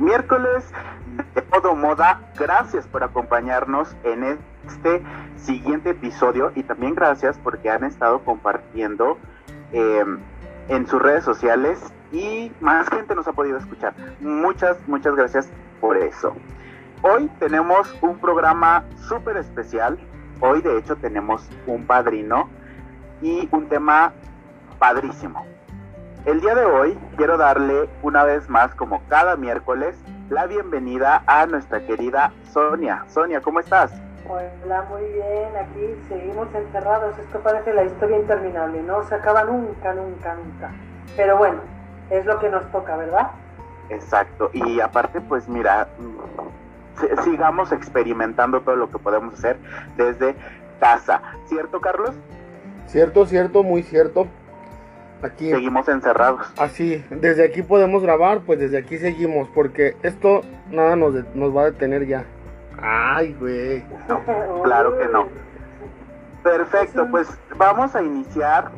miércoles de Todo Moda. Gracias por acompañarnos en este siguiente episodio y también gracias porque han estado compartiendo eh, en sus redes sociales y más gente nos ha podido escuchar. Muchas, muchas gracias por eso. Hoy tenemos un programa súper especial. Hoy de hecho tenemos un padrino y un tema padrísimo. El día de hoy quiero darle una vez más, como cada miércoles, la bienvenida a nuestra querida Sonia. Sonia, ¿cómo estás? Hola, muy bien. Aquí seguimos encerrados. Esto parece la historia interminable. No se acaba nunca, nunca, nunca. Pero bueno, es lo que nos toca, ¿verdad? Exacto. Y aparte, pues mira, sigamos experimentando todo lo que podemos hacer desde casa. ¿Cierto, Carlos? Cierto, cierto, muy cierto. Aquí. Seguimos encerrados. Así, desde aquí podemos grabar, pues desde aquí seguimos, porque esto nada nos, nos va a detener ya. Ay, güey. claro que no. Perfecto, pues vamos a iniciar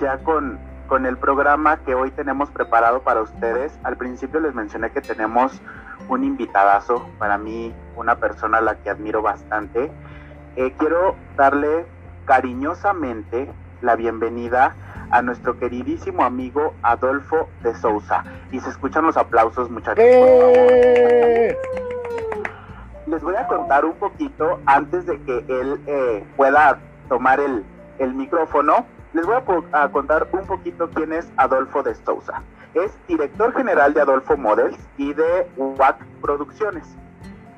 ya con, con el programa que hoy tenemos preparado para ustedes. Al principio les mencioné que tenemos un invitadazo, para mí una persona a la que admiro bastante. Eh, quiero darle cariñosamente la bienvenida a nuestro queridísimo amigo Adolfo de Sousa. Y se escuchan los aplausos, muchachos. ¡Eh! Les voy a contar un poquito antes de que él eh, pueda tomar el, el, micrófono. Les voy a, a, contar un poquito quién es Adolfo de Sousa. Es director general de Adolfo Models y de WAC Producciones.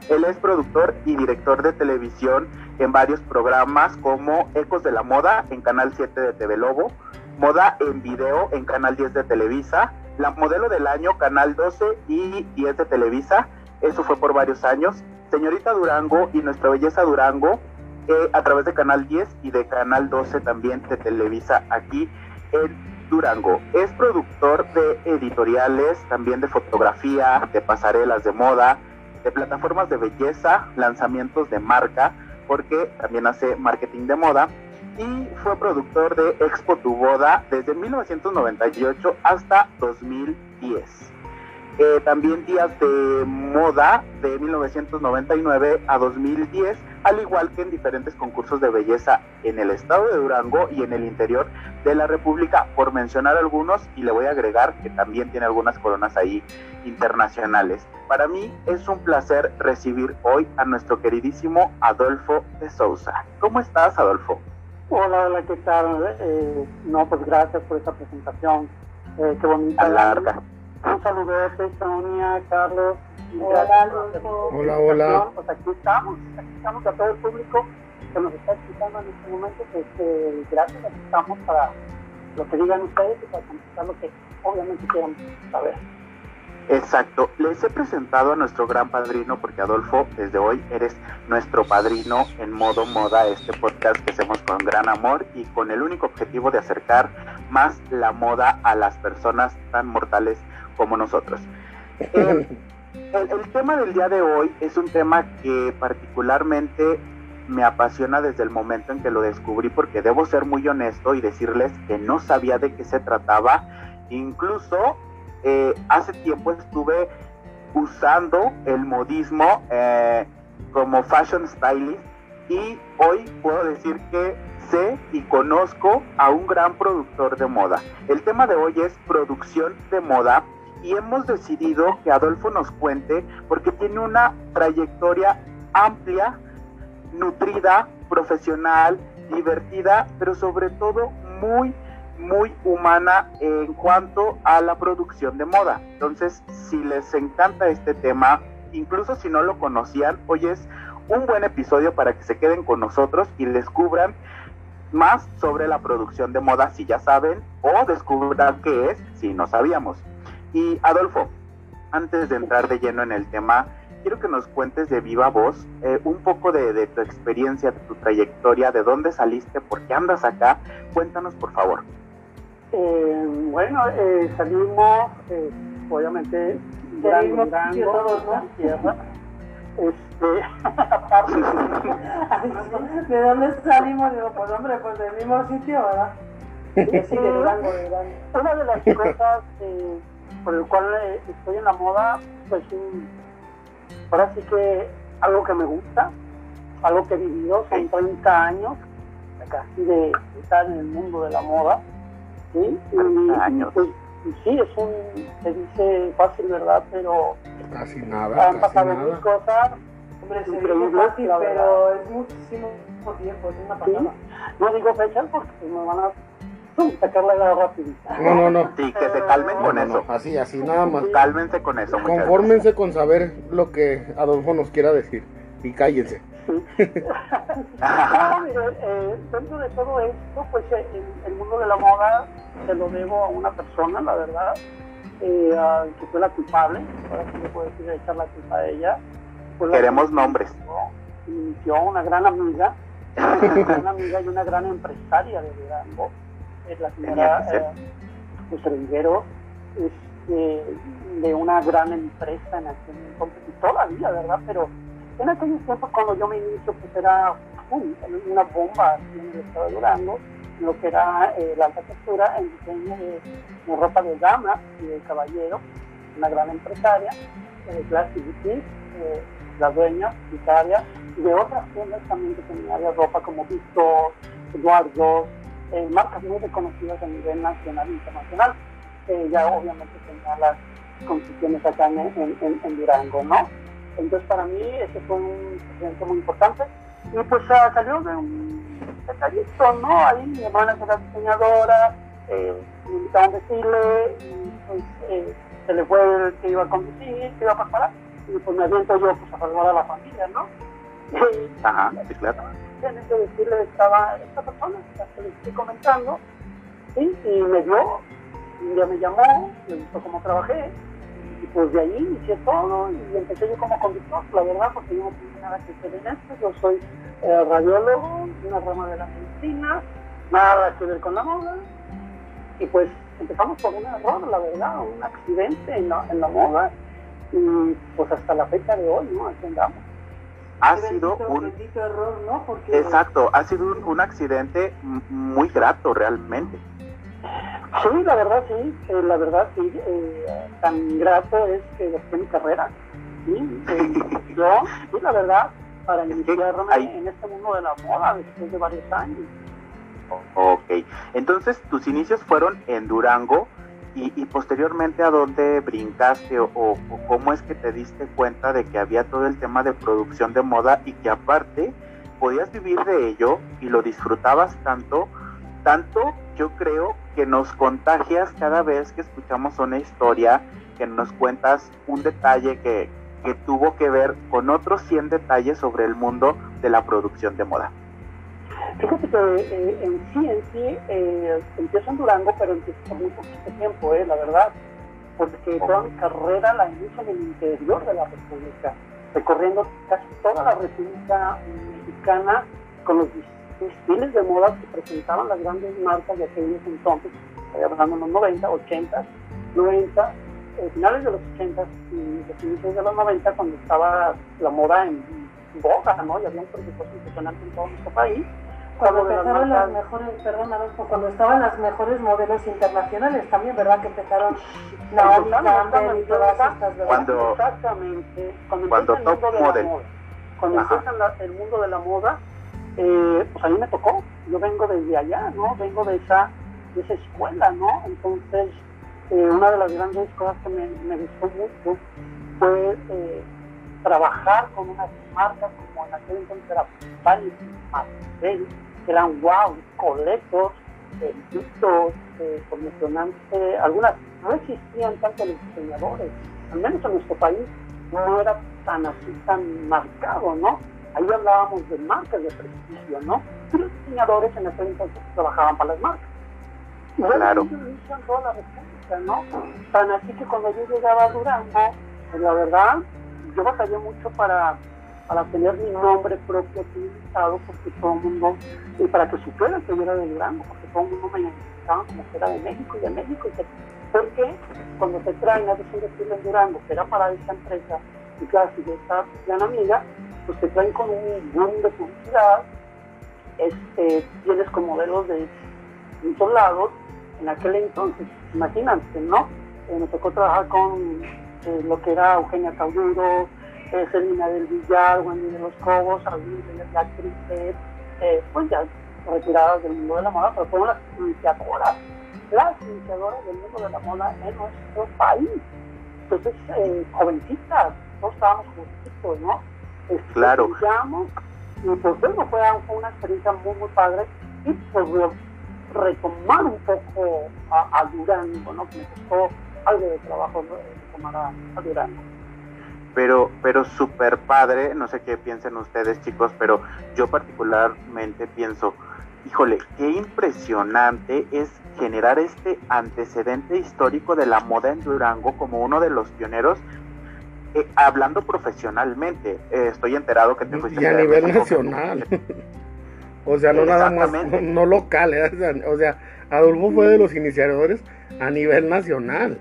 Él es productor y director de televisión en varios programas como Ecos de la Moda en Canal 7 de TV Lobo, Moda en Video en Canal 10 de Televisa, La Modelo del Año, Canal 12 y 10 de Televisa. Eso fue por varios años. Señorita Durango y Nuestra Belleza Durango eh, a través de Canal 10 y de Canal 12 también de Televisa aquí en Durango. Es productor de editoriales, también de fotografía, de pasarelas de moda, de plataformas de belleza, lanzamientos de marca, porque también hace marketing de moda y fue productor de Expo Tu Boda desde 1998 hasta 2010. Eh, también Días de Moda de 1999 a 2010, al igual que en diferentes concursos de belleza en el estado de Durango y en el interior de la República, por mencionar algunos, y le voy a agregar que también tiene algunas coronas ahí internacionales. Para mí es un placer recibir hoy a nuestro queridísimo Adolfo de Sousa. ¿Cómo estás, Adolfo? Hola, hola, ¿qué tal? Eh, no, pues gracias por esta presentación. Eh, qué bonita. Larga. Un saludote, Sonia, Carlos. Hola, hola, hola. Pues aquí estamos, aquí estamos a todo el público que nos está escuchando en este momento. Pues eh, gracias, aquí estamos para lo que digan ustedes y para contestar lo que obviamente quieran saber. Exacto. Les he presentado a nuestro gran padrino porque Adolfo, desde hoy eres nuestro padrino en modo moda, este podcast que hacemos con gran amor y con el único objetivo de acercar más la moda a las personas tan mortales como nosotros. Eh, el, el tema del día de hoy es un tema que particularmente me apasiona desde el momento en que lo descubrí porque debo ser muy honesto y decirles que no sabía de qué se trataba. Incluso eh, hace tiempo estuve usando el modismo eh, como fashion stylist y hoy puedo decir que sé y conozco a un gran productor de moda. El tema de hoy es producción de moda y hemos decidido que Adolfo nos cuente porque tiene una trayectoria amplia, nutrida, profesional, divertida, pero sobre todo muy muy humana en cuanto a la producción de moda. Entonces, si les encanta este tema, incluso si no lo conocían, hoy es un buen episodio para que se queden con nosotros y descubran más sobre la producción de moda si ya saben o descubran qué es si no sabíamos. Y Adolfo, antes de entrar de lleno en el tema, quiero que nos cuentes de viva voz eh, un poco de, de, tu experiencia, de tu trayectoria, de dónde saliste, por qué andas acá. Cuéntanos, por favor. Eh, bueno, eh, salimos, eh, obviamente, Durango, Durango, tierra. Este, ¿De dónde salimos? Digo, pues hombre, pues del mismo sitio, ¿verdad? Sí, de Durango, de Durango. Una de las cosas por el cual eh, estoy en la moda, pues ahora sí que algo que me gusta, algo que he vivido, son 30 años casi de estar en el mundo de la moda. ¿Sí? Y, años. Pues, sí, es un, se dice fácil, ¿verdad? Pero casi nada. Han pasado mil cosas. Hombre, se dice fácil, pero es muchísimo tiempo, es una pasada. No digo fechas porque me van a sacar la edad rapidita. No, no, no. Sí, que se calmen con eso. así, así, nada más. Cálmense con eso. Confórmense con saber lo que Adolfo nos quiera decir. Y cállense. Eh, dentro de todo esto, pues eh, el, mundo de la moda se lo debo a una persona, la verdad, eh, que fue la culpable, ahora sí le puedo decir echar la culpa a ella. Queremos nombres. Inició una gran amiga, una gran amiga y una gran empresaria de Durango, es la señora José Rivero, este, de una gran empresa en aquel entonces, y todavía, ¿verdad? Pero en aquellos tiempos, cuando yo me inicio, pues era una bomba en el estado de Durango, lo que era eh, la alta textura en diseño de, ropa de dama y de caballero, una gran empresaria, eh, Classy eh, la dueña, Italia, y de otras tiendas también que tenían de ropa como Victor, Eduardo, eh, marcas muy reconocidas a nivel nacional e internacional. ya obviamente tenía las concesiones acá en, en, en Durango, ¿no? Entonces para mí ese fue un evento muy importante. Y pues ah, salió de un detallito, ¿no? Ahí mi hermana que era diseñadora, eh, me invitaron a decirle, y pues eh, se le fue el que iba a conducir, que iba a pasar, y pues me aviento yo pues a salvar a la familia, ¿no? Ajá, sí, claro. En que decirle estaba esta persona, que le estoy comentando, ¿sí? y me dio, un día me llamó, me gustó cómo trabajé, y pues de ahí inicié todo y empecé yo como conductor, la verdad, porque yo no tengo nada que hacer en esto. Yo soy eh, radiólogo, una rama de la medicina, nada que ver con la moda. Y pues empezamos por un error, la verdad, un accidente en la, en la moda. Y pues hasta la fecha de hoy, ¿no? Aquí andamos. Ha sido un error, ¿no? Porque... Exacto, ha sido un, un accidente muy grato realmente. Sí, la verdad sí, eh, la verdad sí, eh, tan grato es que dejé mi carrera. ¿sí? Eh, yo, sí, la verdad, para iniciarme en este mundo de la moda después de varios años. Ok, entonces tus inicios fueron en Durango y, y posteriormente a dónde brincaste o, o, cómo es que te diste cuenta de que había todo el tema de producción de moda y que aparte podías vivir de ello y lo disfrutabas tanto, tanto yo creo que nos contagias cada vez que escuchamos una historia, que nos cuentas un detalle que, que tuvo que ver con otros 100 detalles sobre el mundo de la producción de moda. Fíjate que eh, en sí, en sí, eh, empiezo en Durango, pero empiezo con muy poquito tiempo, eh, la verdad, porque toda mi carrera la inicio en el interior de la República, recorriendo casi toda la República Mexicana con los desfiles de moda que presentaban las grandes marcas de aquellos entonces, hablando de los 90, 80, 90, finales de los 80 y inicios de los 90, cuando estaba la moda en boga, ¿no? Y había un presupuesto impresionante en todo nuestro país. Cuando empezaron las, mejores, perdón, cuando estaban las mejores modelos internacionales también, ¿verdad? Que empezaron Naomi Campbell y todas estas, ¿verdad? Cuando, Exactamente. Cuando, cuando top el mundo model. Cuando empieza el mundo de la moda, eh, pues a mí me tocó, yo vengo desde allá, ¿no? Vengo de esa, de esa escuela, ¿no? Entonces, eh, una de las grandes cosas que me, me gustó mucho fue eh, trabajar con unas marcas como en aquel entonces era Vanity, Marcel, que eran wow, colectos, eh, eh, algunas no existían tanto los diseñadores, al menos en nuestro país no era tan así, tan marcado, ¿no? Ahí hablábamos de marcas de prestigio, ¿no? Y los diseñadores en ese entonces trabajaban para las marcas. Y claro. toda la república, ¿no? Tan así que cuando yo llegaba a Durango, pues la verdad, yo batallé mucho para, para tener mi nombre propio utilizado, porque todo el mundo, y para que supieran que yo era de Durango, porque todo el mundo me identificaba como que era de México y de México. Y porque cuando te traen a decir en Durango, que era para esta empresa, y claro, si de esta gran amiga, pues te traen con un boom de publicidad, este, tienes con modelos de muchos lados, en aquel entonces, imagínate, ¿no? eh, me tocó trabajar con eh, lo que era Eugenia Cauduro, eh, del Villar, Wendy de los Cobos, algunas de actrices, eh, pues ya retiradas del mundo de la moda, pero fueron las iniciadoras, las iniciadoras del mundo de la moda en nuestro país. Entonces, eh, jovencitas, todos estábamos jovencitos, ¿no? Claro. y pues bueno, fue, una experiencia muy, muy padre, y pues re- retomar un poco a, a Durango, ¿no? Que me costó algo de trabajo retomar a, a Durango. pero pero súper padre, no sé qué piensen ustedes chicos, pero yo particularmente pienso, híjole, qué impresionante es generar este antecedente histórico de la moda en Durango como uno de los pioneros, eh, hablando profesionalmente, eh, estoy enterado que te fuiste Y a nivel nacional. o sea, no nada más, no, local. ¿eh? O sea, O sea, Adolfo fue de los iniciadores a nivel nacional.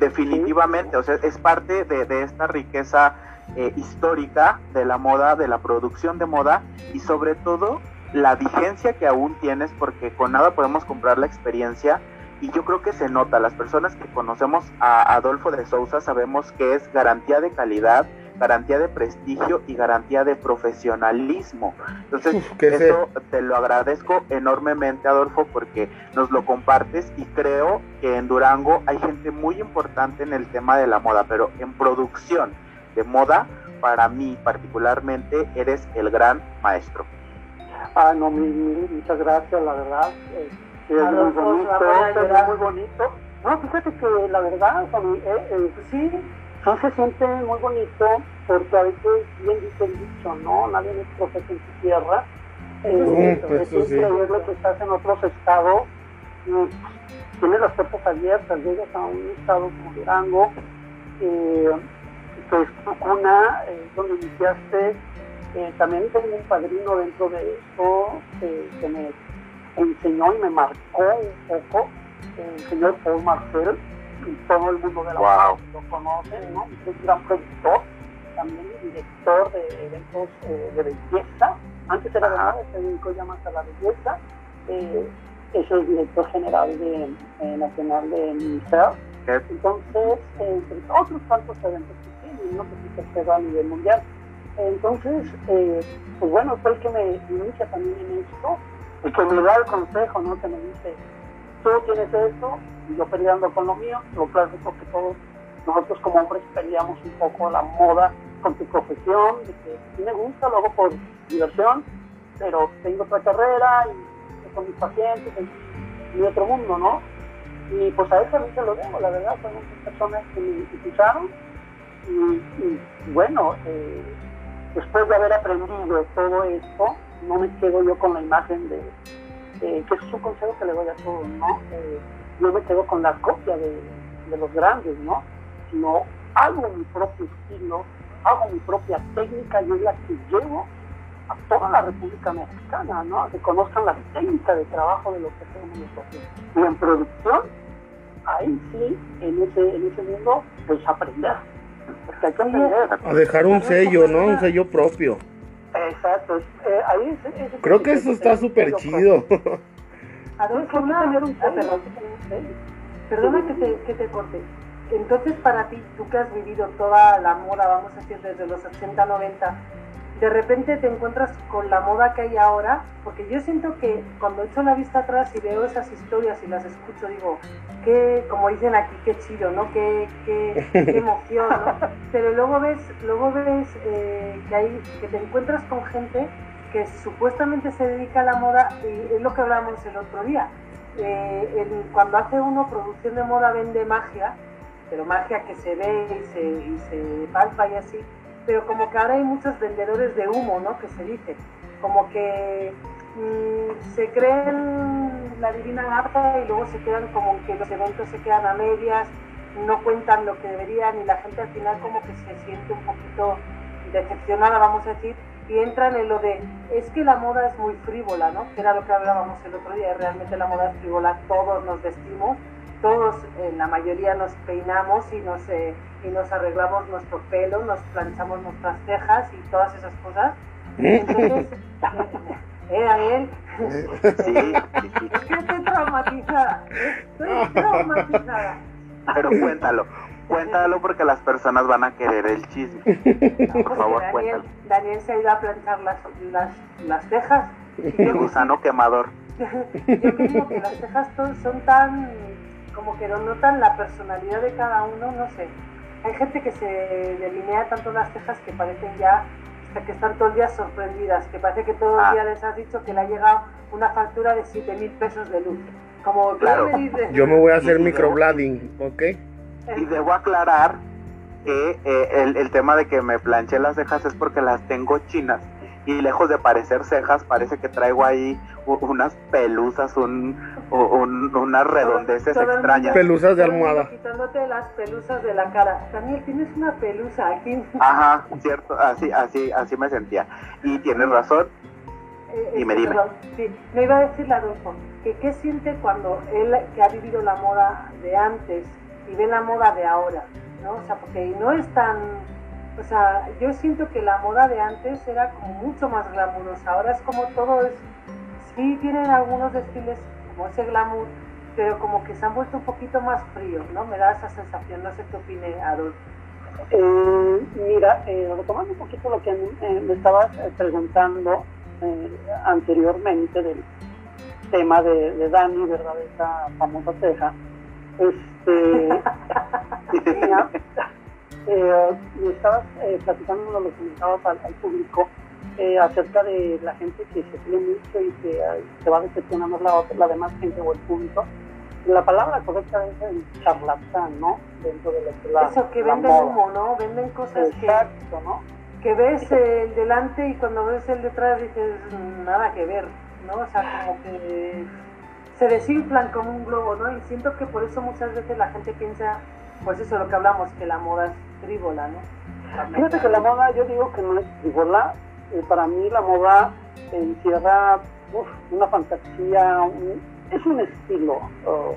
Definitivamente, o sea, es parte de, de esta riqueza eh, histórica de la moda, de la producción de moda y sobre todo la vigencia que aún tienes porque con nada podemos comprar la experiencia y yo creo que se nota, las personas que conocemos a Adolfo de Sousa sabemos que es garantía de calidad, garantía de prestigio y garantía de profesionalismo. Entonces, eso te lo agradezco enormemente, Adolfo, porque nos lo compartes y creo que en Durango hay gente muy importante en el tema de la moda, pero en producción de moda, para mí particularmente, eres el gran maestro. Ah, no, mil, mil, muchas gracias, la verdad. Eh, es muy bonito, esto es muy bonito. No, fíjate que la verdad, o sea, eh, eh, Pues sí, sí se siente muy bonito, porque a veces, bien dice el dicho, ¿no? Nadie es profeta en su tierra. Es cierto, es eso sí. increíble que estás en otros estados, y tienes las puertas abiertas, llegas a un estado como Durango, eh, que es tu cuna, donde iniciaste. También tengo un padrino dentro de esto que me enseñó y me marcó un poco, el señor Paul Marcel, y todo el mundo de la Wow. lo conoce, ¿no? Es un gran productor, también director de eventos eh, de belleza. Antes era de Ajá. moda, se dedicó ya más a la belleza. Eh, es el director general de, eh, nacional de MINICER. ¿Qué? Entonces, entre otros tantos eventos que tiene, uno que se observa a nivel mundial. Entonces, pues bueno, fue el que me inicia también en esto, el que me da el consejo, ¿no? Que me dice, tú tienes esto, y yo peleando con lo mío, lo clásico que todos nosotros como hombres peleamos un poco la moda con tu profesión, de que sí me gusta, lo hago por diversión, pero tengo otra carrera y con mis pacientes en mi otro mundo, ¿no? Y pues a eso a mí se lo debo, la verdad, son muchas personas que me y, y, bueno, eh, después de haber aprendido todo esto, no me quedo yo con la imagen de, eh, que es un consejo que le doy a todos, ¿no? Eh, no me quedo con la copia de, de los grandes, ¿no? Sino hago mi propio estilo, hago mi propia técnica y es la que llevo a toda la República Mexicana, ¿no? A que conozcan la técnica de trabajo de lo que hacemos nosotros. Y en producción, ahí sí, en ese, en ese mundo, pues aprender. Porque hay que aprender. A dejar un sello, ¿no? Un sello propio. Exacto. eh, ahí Creo que eso está es- súper chido. Adolfo, un sello. Perdona que te, que te corte. Entonces, para ti, tú que has vivido toda la moda, vamos a decir, desde los 80, 90, de repente te encuentras con la moda que hay ahora, porque yo siento que cuando echo la vista atrás y veo esas historias y las escucho, digo, que, como dicen aquí, qué chido, ¿no? Qué, qué, qué emoción, ¿no? Pero luego ves, luego ves eh, que, hay, que te encuentras con gente que supuestamente se dedica a la moda, y es lo que hablábamos el otro día. Eh, el- cuando hace uno producción de moda vende magia, pero magia que se ve y se, y se palpa y así, pero como que ahora hay muchos vendedores de humo, ¿no? Que se dice, como que mm, se creen la divina arte y luego se quedan como que los eventos se quedan a medias, no cuentan lo que deberían y la gente al final como que se siente un poquito decepcionada, vamos a decir, y entran en lo de, es que la moda es muy frívola, ¿no? Que era lo que hablábamos el otro día, realmente la moda es frívola, todos nos vestimos, todos, eh, la mayoría nos peinamos y nos, eh, y nos arreglamos nuestro pelo, nos planchamos nuestras cejas y todas esas cosas. Entonces, eh, Daniel, Sí, que estoy traumatizada, estoy traumatizada. pero cuéntalo. Cuéntalo porque las personas van a querer el chisme. Por favor, Daniel, cuéntalo. Daniel se ha ido a planchar las, las, las cejas. Y El yo, gusano quemador. yo creo que las cejas son tan, como que denotan la personalidad de cada uno, no sé. Hay gente que se delinea tanto las cejas que parecen ya, hasta que están todo el día sorprendidas, que parece que todo Ah. el día les has dicho que le ha llegado una factura de 7 mil pesos de luz. Como Claro. me dice, Yo me voy a hacer microblading, ¿ok? Y debo aclarar que eh, el, el tema de que me planché las cejas es porque las tengo chinas y lejos de parecer cejas parece que traigo ahí unas pelusas, un, unas redondeces todo extrañas. Pelusas de almohada. Quitándote las pelusas de la cara. Daniel, tienes una pelusa aquí. Ajá, cierto, así, así, así me sentía. Y tienes razón, Eh, Dime, este, dime. perdón, sí, me iba a decirle a Adolfo que qué siente cuando él que ha vivido la moda de antes y ve la moda de ahora, ¿no? O sea, porque no es tan, o sea, yo siento que la moda de antes era como mucho más glamurosa, ahora es como todo es, sí tienen algunos desfiles como ese glamour, pero como que se han vuelto un poquito más fríos, ¿no? Me da esa sensación, no sé qué opine Adolfo. Eh, mira, eh, retomando un poquito lo que eh, me estabas eh, preguntando eh, anteriormente del tema de, de Dani, ¿verdad? De esa famosa ceja. Este, mira, eh, me estabas eh, platicando, lo comentabas al, al público, eh, acerca de la gente que se cree mucho y que eh, se va decepcionando la, la demás gente o el público. La palabra correcta es el charlatán, ¿no? Dentro de lo que la, Eso, que la venden moda. humo, ¿no? Venden cosas que... Que ves el delante y cuando ves el detrás dices "Mm, nada que ver, ¿no? O sea, como que se desinflan como un globo, ¿no? Y siento que por eso muchas veces la gente piensa, pues eso, lo que hablamos, que la moda es frívola, ¿no? Fíjate que la moda, yo digo que no es frívola. Eh, para mí la moda encierra uf, una fantasía, un- es un estilo oh,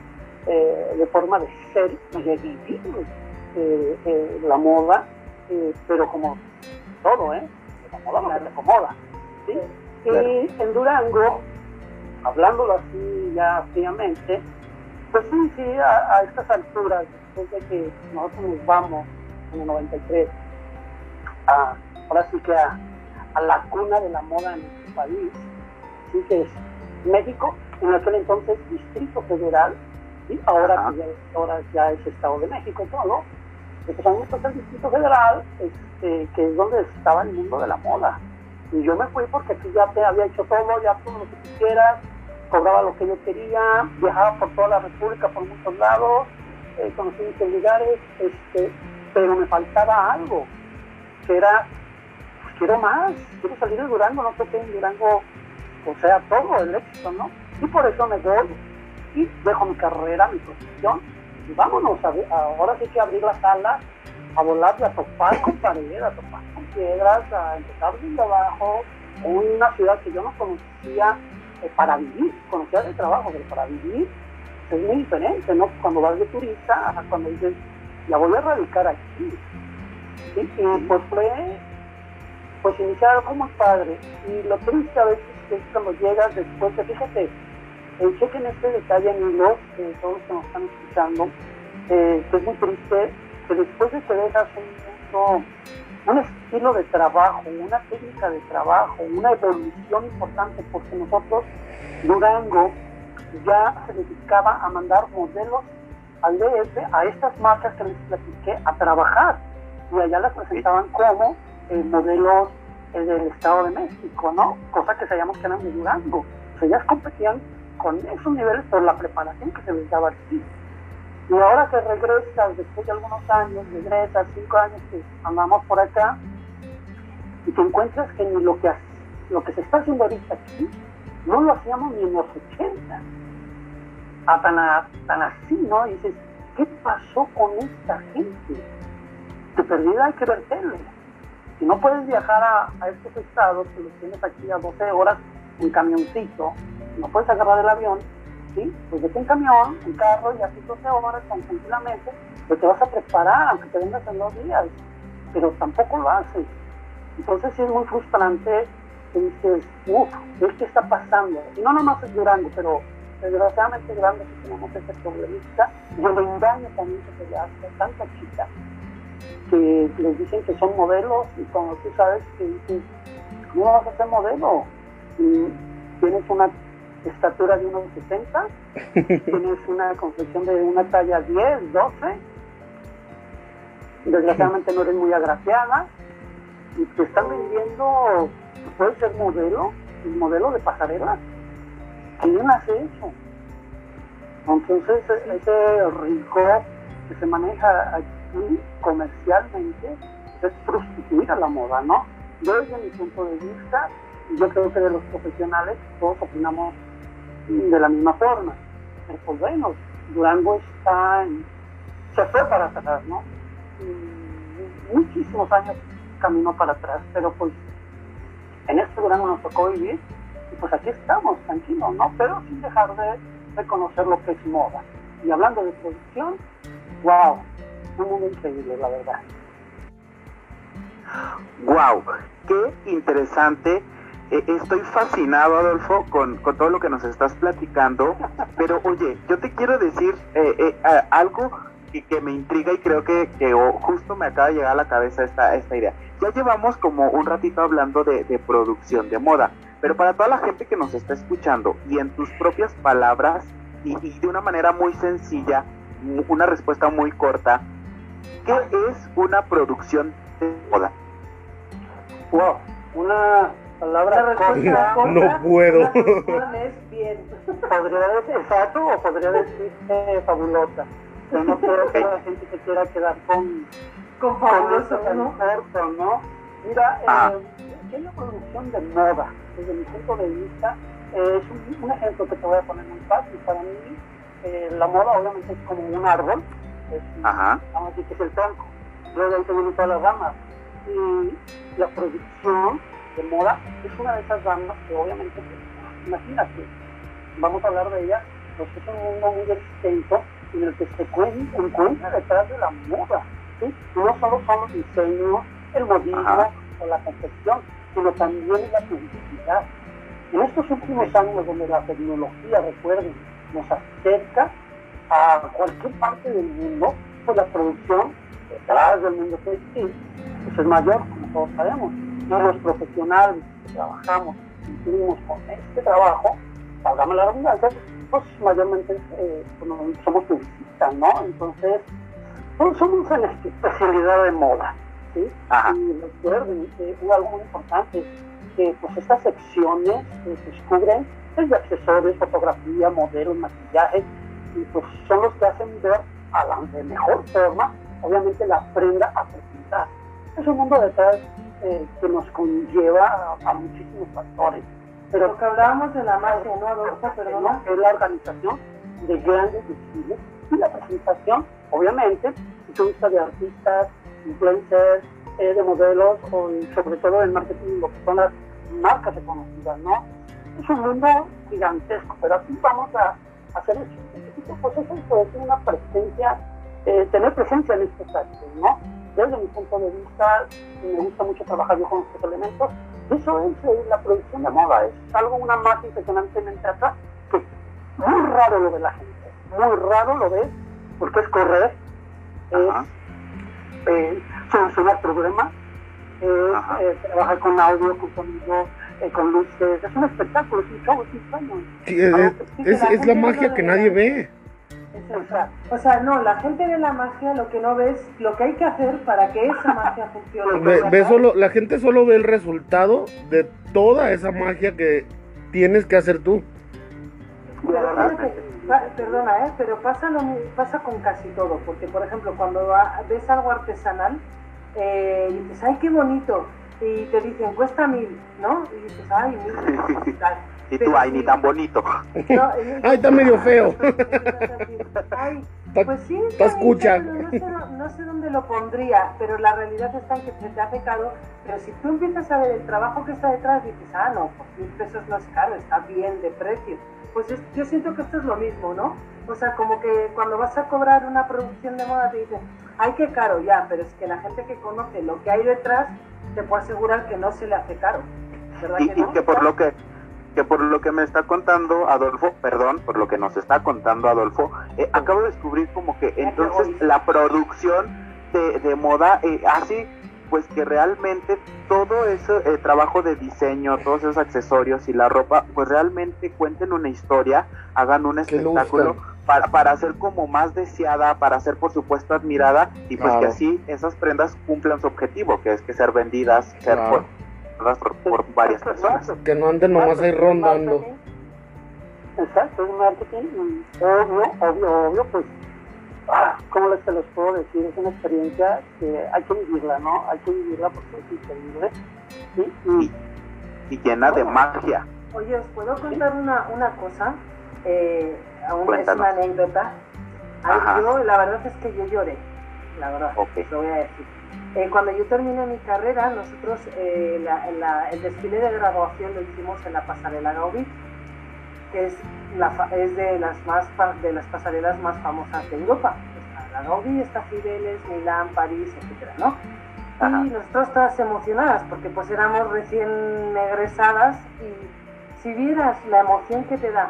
eh, de forma de ser y de vivir eh, la moda, pero como todo, ¿eh? La moda acomoda. ¿sí? Claro. Y en Durango, hablándolo así ya fríamente, pues sí, sí, a, a estas alturas, después de que nosotros nos vamos en el 93, a, ahora sí que a, a la cuna de la moda en nuestro país, sí que es México, en aquel entonces Distrito Federal, y ahora, Ajá. que ya, ahora ya es Estado de México todo, empezamos a el Distrito Federal, este, que es donde estaba el mundo de la moda. Y yo me fui porque aquí ya te había hecho todo, ya todo lo que quisieras, cobraba lo que yo quería, viajaba por toda la República, por muchos lados, eh, conocí muchos lugares, este, pero me faltaba algo, que era, pues, quiero más, quiero salir de Durango, no sé qué en Durango, o sea, todo el éxito, ¿no? Y por eso me voy y dejo mi carrera, mi profesión, y vámonos, ahora sí que abrir las alas, a volar y a topar con pared, a topar con piedras, a empezar desde abajo, en una ciudad que yo no conocía eh, para vivir, conocía de trabajo, pero para vivir es muy diferente, ¿no? Cuando vas de turista, cuando dices, ya voy a radicar aquí. ¿sí? Y pues fue, pues iniciar algo muy padre. Y lo triste a veces es cuando llegas después, de, fíjate, eh, chequen este detalle, amigos, eh, todos que nos están escuchando, eh, que es muy triste, que después de que dejas un, mundo, un estilo de trabajo, una técnica de trabajo, una evolución importante, porque nosotros, Durango, ya se dedicaba a mandar modelos al DF, a estas marcas que les platiqué, a trabajar. Y allá las presentaban como eh, modelos eh, del Estado de México, ¿no? Cosa que sabíamos que eran de Durango. O sea, ellas competían con esos niveles por la preparación que se les daba aquí. Y ahora que regresas, después de algunos años, regresas, cinco años que andamos por acá, y te encuentras que ni lo que, lo que se está haciendo ahorita aquí, no lo hacíamos ni en los 80. A tan, a- tan así, ¿no? Dices, ¿qué pasó con esta gente? De perdida hay que ver tele. Si no puedes viajar a, estos estados, que los tienes aquí a 12 horas en camioncito, no puedes agarrar el avión, ¿sí? Pues vete en camión, en carro y así 12 horas tan tranquilamente, pues te vas a preparar, aunque te vengas en dos días, pero tampoco lo haces. Entonces sí es muy frustrante que dices, uff, ¿qué está pasando? Y no nomás es Durango, pero desgraciadamente grandes tenemos ese problemista y el engaño también que se le hace a tanta chica que les dicen que son modelos y cuando tú sabes que dices, ¿cómo vas a ser modelo? Y tienes una estatura de 1,60, tienes una confección de una talla 10, 12, desgraciadamente no eres muy agraciada y te están vendiendo, puedes ser modelo, el modelo de pasarela. ¿Quién hace eso? Entonces ese rincón que se maneja aquí comercialmente es prostituir a la moda, ¿no? Desde mi punto de vista, yo creo que de los profesionales todos opinamos de la misma forma. Pero pues bueno, Durango está en, se fue para atrás, ¿no? muchísimos años caminó para atrás, pero pues en este Durango nos tocó vivir y pues aquí estamos, tranquilos, ¿no? Pero sin dejar de reconocer lo que es moda. Y hablando de producción, wow, un mundo increíble, la verdad. Wow, qué interesante. Eh, estoy fascinado, Adolfo, con, con, todo lo que nos estás platicando. Pero oye, yo te quiero decir eh, eh, algo y que me intriga y creo que, que justo me acaba de llegar a la cabeza esta, esta idea. Ya llevamos como un ratito hablando de, de, producción de moda, pero para toda la gente que nos está escuchando y en tus propias palabras y, y de una manera muy sencilla, una respuesta muy corta, ¿qué es una producción de moda? Wow, una palabra corta. No puedo. es bien. Podría decir exacto o podría decir eh, fabulosa. Pero no creo que la gente se quiera quedar con, con fabuloso, ¿no? Corto, ¿no? Mira, Ah. eh, ¿qué es la producción de moda? Desde mi punto de vista, eh, es un, un ejemplo que te voy a poner muy fácil. Para mí, eh, la moda obviamente es como un árbol, es, Ajá. vamos a decir que es el tronco, luego ahí tenemos todas las ramas. Y la producción de moda es una de esas ramas que obviamente, imagínate, vamos a hablar de ella, pues es un mundo muy extenso en el que se cuen- encuentra detrás de la moda. ¿Sí? No solo son los diseños, el modismo o la confección, sino también la publicidad. En estos últimos años donde la tecnología, recuerden, nos acerca a cualquier parte del mundo, pues la producción detrás del mundo textil pues es mayor, como todos sabemos. Y los profesionales que trabajamos, cumplimos con este trabajo, salgamos la redundancia, pues mayormente eh, somos publicistas, ¿no? Entonces, somos en esta especialidad de moda, ¿sí? Ajá. Y recuerden, eh, algo muy importante, que pues estas secciones eh, pues, cubren desde accesorios, fotografía, modelos, maquillaje, y pues son los que hacen ver a la de mejor forma, obviamente la prenda a presentar. Es un mundo detrás eh, que nos conlleva a, a muchísimos factores, pero Lo que hablábamos de la magia, ¿no, Adolfo? Perdona. es la organización de grandes desfiles y la presentación, obviamente, de artistas, influencers, eh, de modelos o y sobre todo el marketing, lo que son las marcas reconocidas, ¿no? Es un mundo gigantesco, pero aquí vamos a hacer un pues eso es una presencia, eh, tener presencia en estos actos, ¿no? Desde mi punto de vista, me gusta mucho trabajar yo con estos elementos. Eso es eh, la producción de moda, es algo, una magia impresionantemente atrás, que muy raro lo ve la gente, muy raro lo ves, porque es correr, es eh, solucionar problemas, es eh, trabajar con audio, con sonido, eh, con luces, es un espectáculo, es un show, es un sueño. Sí, es, es- es la magia que nadie ve. Es eso. O sea, no, la gente ve la magia, lo que no ve es lo que hay que hacer para que esa magia funcione. Ve, ve solo, la gente solo ve el resultado de toda esa magia que tienes que hacer tú. Pero verdad, fíjate, perdona, ¿eh? pero pasa, lo, pasa con casi todo, porque por ejemplo, cuando ves algo artesanal, eh, y dices, ay, qué bonito, y te dicen, cuesta mil, ¿no? Y dices, ay, mil, tal. Y tú, ay, sí, ni tan bonito. no, y- Ay, está medio feo. Ay, pues sí, está escucha. pero no sé, no sé dónde lo pondría, pero la realidad está en que se te hace caro, pero si tú empiezas a ver el trabajo que está detrás, dices, ah, no, pues mil pesos no es caro, está bien de precio. Pues es- yo siento que esto es lo mismo, ¿no? O sea, como que cuando vas a cobrar una producción de moda te dicen, ay, qué caro, ya, pero es que la gente que conoce lo que hay detrás, te puedo asegurar que no se le hace caro, ¿verdad Y, que y no? que por lo que que por lo que me está contando Adolfo, perdón, por lo que nos está contando Adolfo, eh, acabo de descubrir como que entonces la producción de, de moda eh, así pues que realmente todo ese eh, trabajo de diseño, todos esos accesorios y la ropa, pues realmente cuenten una historia, hagan un espectáculo para, para ser como más deseada, para ser por supuesto admirada y pues que así esas prendas cumplan su objetivo, que es que ser vendidas, ser por, por, varias personas. Que no anden nomás ahí rondando. Exacto, es marketing, obvio, obvio, obvio, pues ah, ¿cómo les se los puedo decir? Es una experiencia que hay que vivirla, ¿no? Hay que vivirla porque es increíble. ¿sí? Y, llena de magia. Oye, ¿os puedo contar una, una cosa? Eh, aún es una anécdota. yo, la verdad es que yo lloré, la verdad, lo voy a decir. Eh, cuando yo terminé mi carrera, nosotros eh, la, el desfile de graduación lo hicimos en la pasarela Gaudí que es, la, es de, las más, de las pasarelas más famosas de Europa. Está la Gaudí, está Fideles, Milán, París, etc. ¿no? Y nosotros todas emocionadas porque pues éramos recién egresadas y si vieras la emoción que te da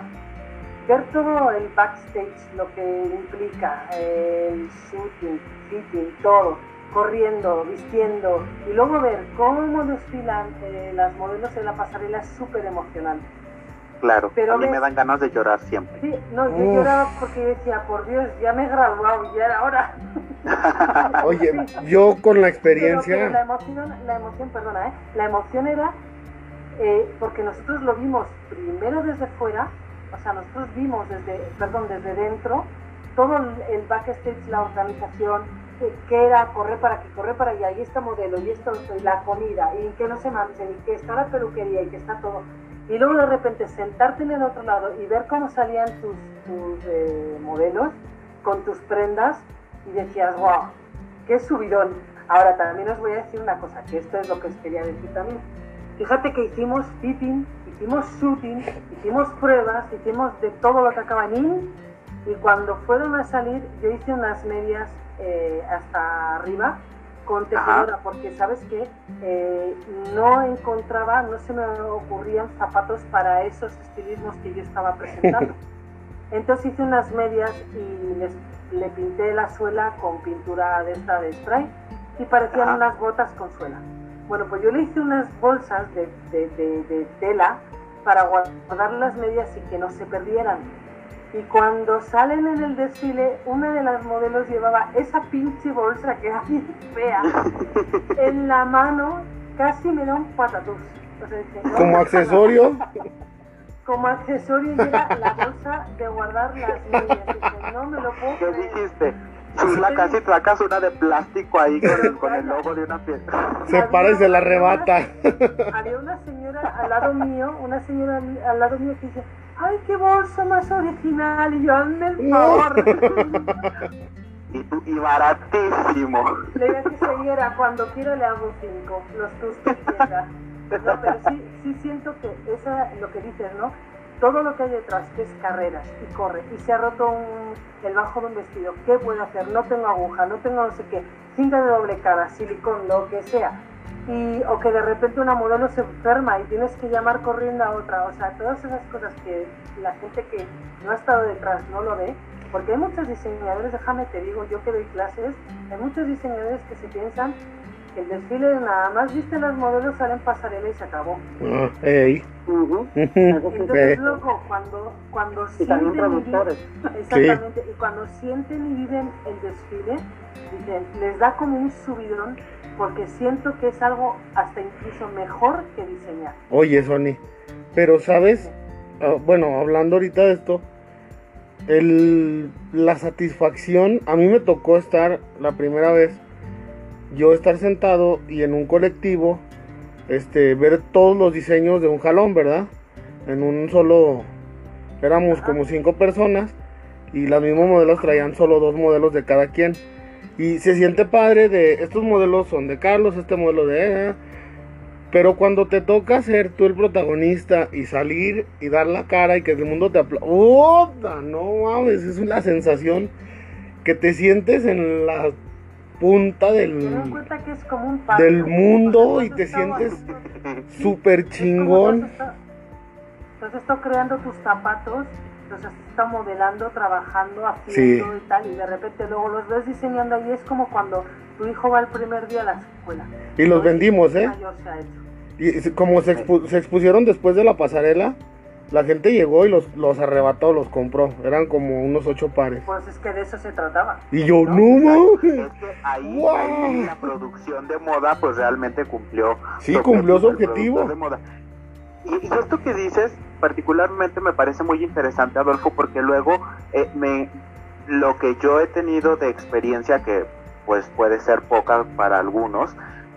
ver todo el backstage, lo que implica el shooting, fitting, todo, corriendo, vistiendo y luego ver cómo desfilan eh, las modelos en la pasarela es súper emocionante. Claro, a mí me dan ganas de llorar siempre. Sí, no, yo lloraba porque decía, por Dios, ya me he graduado, ya era hora. Oye, yo con la experiencia... la emoción, la emoción, perdona, ¿eh? La emoción era eh, porque nosotros lo vimos primero desde fuera, o sea, nosotros vimos desde, perdón, desde dentro, todo el backstage, la organización, que era correr para aquí, correr para allá, y este modelo, y esto, y la comida, y que no se manchen, y que está la peluquería, y que está todo y luego de repente sentarte en el otro lado y ver cómo salían tus, eh, modelos con tus prendas y decías, wow, qué subidón. Ahora también os voy a decir una cosa, que esto es lo que os quería decir también. Fíjate que hicimos fitting, hicimos shooting, hicimos pruebas, hicimos de todo lo que acaban in y cuando fueron a salir yo hice unas medias eh, hasta arriba con tejedora, porque sabes que eh, no encontraba, no se me ocurrían zapatos para esos estilismos que yo estaba presentando. Entonces hice unas medias y les, le pinté la suela con pintura de esta de spray y parecían unas botas con suela. Bueno, pues yo le hice unas bolsas de, de, de tela para guardar las medias y que no se perdieran y cuando salen en el desfile, una de las modelos llevaba esa pinche bolsa que era bien fea en la mano, casi me da un patatús. ¿Como accesorio? Como accesorio era la bolsa de guardar las medias. no me lo puedo ¿Qué dijiste? la casi sacas una de plástico ahí con el, logo de una pieza. Se parece la arrebata. Había una señora al lado mío, una señora al lado mío que dice, ¡ay, qué bolsa más original! Y yo, hazme el favor. y, baratísimo. Le dije siguiera, cuando quiero le hago cinco, los que quiera. No, pero sí, sí siento que esa, lo que dices, ¿no? Todo lo que hay detrás, que es carreras, y corre, y se ha roto un, el bajo de un vestido, ¿qué puedo hacer? No tengo aguja, no tengo no sé qué, cinta de doble cara, silicón, lo que sea y, o que de repente una modelo se enferma y tienes que llamar corriendo a otra. O sea, todas esas cosas que la gente que no ha estado detrás no lo ve, porque hay muchos diseñadores, déjame te digo, yo que doy clases, hay muchos diseñadores que se piensan que el desfile nada más viste las modelos, salen pasarela y se acabó. Ah, ey. Entonces luego cuando, cuando sienten y viven, exactamente, y cuando sienten y viven el desfile, dicen, les da como un subidón porque siento que es algo hasta incluso mejor que diseñar. Oye, Sony, pero sabes, ah, bueno, hablando ahorita de esto, el, la satisfacción, a mí me tocó estar la primera vez, yo estar sentado y en un colectivo, este, ver todos los diseños de un jalón, ¿verdad? En un solo, éramos como cinco personas y las mismos modelos traían solo dos modelos de cada quien. Y se siente padre de estos modelos son de Carlos, este modelo de... pero cuando te toca ser tú el protagonista y salir y dar la cara y que el mundo te aplauda, no mames, es una sensación que te sientes en la punta del, que del mundo y te sientes súper chingón. Entonces está creando tus zapatos, los está modelando, trabajando, haciendo y tal, y de repente luego los ves diseñando ahí, es como cuando tu hijo va el primer día a la escuela. Y los vendimos, ¿eh? Y como se, se expusieron después de la pasarela, la gente llegó y los, los arrebató, los compró. Eran como unos ocho pares. Pues es que de eso se trataba. Y yo, no, Es que ahí, ahí la producción de moda, pues realmente cumplió. Sí, cumplió su objetivo. De moda. Y, y, esto que dices, particularmente me parece muy interesante, Adolfo, porque luego eh, me lo que yo he tenido de experiencia, que pues puede ser poca para algunos,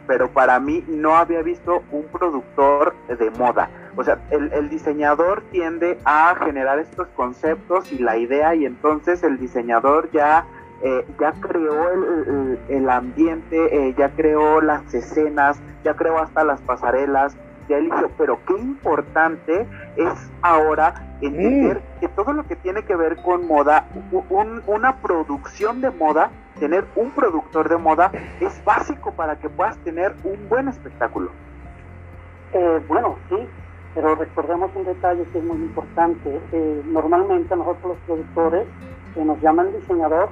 pero para mí no había visto un productor de moda. O sea, el, diseñador tiende a generar estos conceptos y la idea y entonces el diseñador ya, eh, ya creó el, ambiente, eh, ya creó las escenas, ya creó hasta las pasarelas, ya eligió, pero qué importante es ahora entender mm. que todo lo que tiene que ver con moda, una producción de moda, tener un productor de moda es básico para que puedas tener un buen espectáculo. Eh, bueno, sí, pero recordemos un detalle que es muy importante. Eh, normalmente nosotros los productores, que nos llaman diseñador,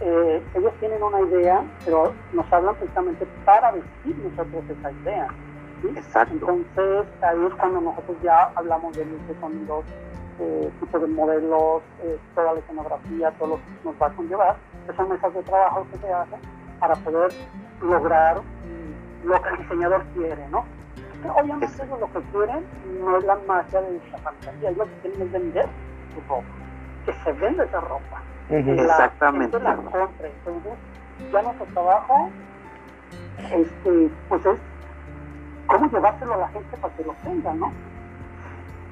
eh, ellos tienen una idea, pero nos hablan precisamente para vestir nosotros esa idea. Exacto. Entonces ahí es cuando nosotros ya hablamos de luces, sonidos, eh, tipos de modelos, eh, toda la escenografía, todo lo que nos va a conllevar, que son mesas de trabajo que se hacen para poder lograr lo que el diseñador quiere, ¿no? obviamente eso es lo que quieren, no es la magia de esta fantasía, es lo que quieren es vender su ropa, que se vende esa ropa, Exactamente. la compre. Entonces, ya nuestro trabajo este, pues es cómo llevárselo a la gente para que lo tenga, ¿no?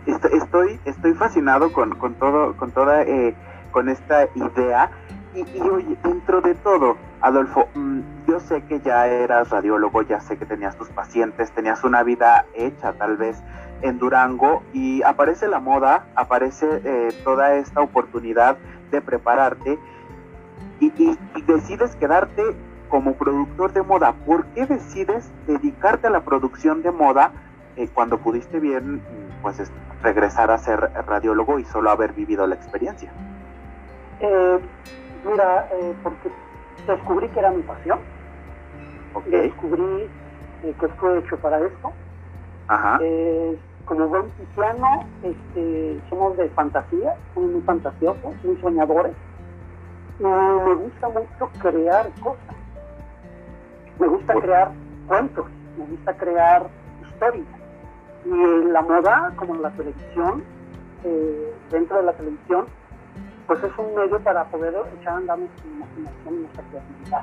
Estoy, estoy fascinado con, todo, con toda, eh, con esta idea. Y, y, oye, dentro de todo, Adolfo, mm, yo sé que ya eras radiólogo, ya sé que tenías tus pacientes, tenías una vida hecha tal vez en Durango y aparece la moda, aparece eh, toda esta oportunidad de prepararte y decides quedarte como productor de moda, ¿por qué decides dedicarte a la producción de moda eh, cuando pudiste bien pues regresar a ser radiólogo y solo haber vivido la experiencia? Eh, mira, eh, porque descubrí que era mi pasión. Okay. Descubrí que fue hecho para esto. Ajá. como buen cristiano, este, somos de fantasía, somos muy fantasiosos, muy soñadores. Y me gusta mucho crear cosas me gusta crear cuentos, me gusta crear historias. Y la moda, como la televisión, eh, dentro de la televisión, pues es un medio para poder echar a andar nuestra imaginación y nuestra creatividad.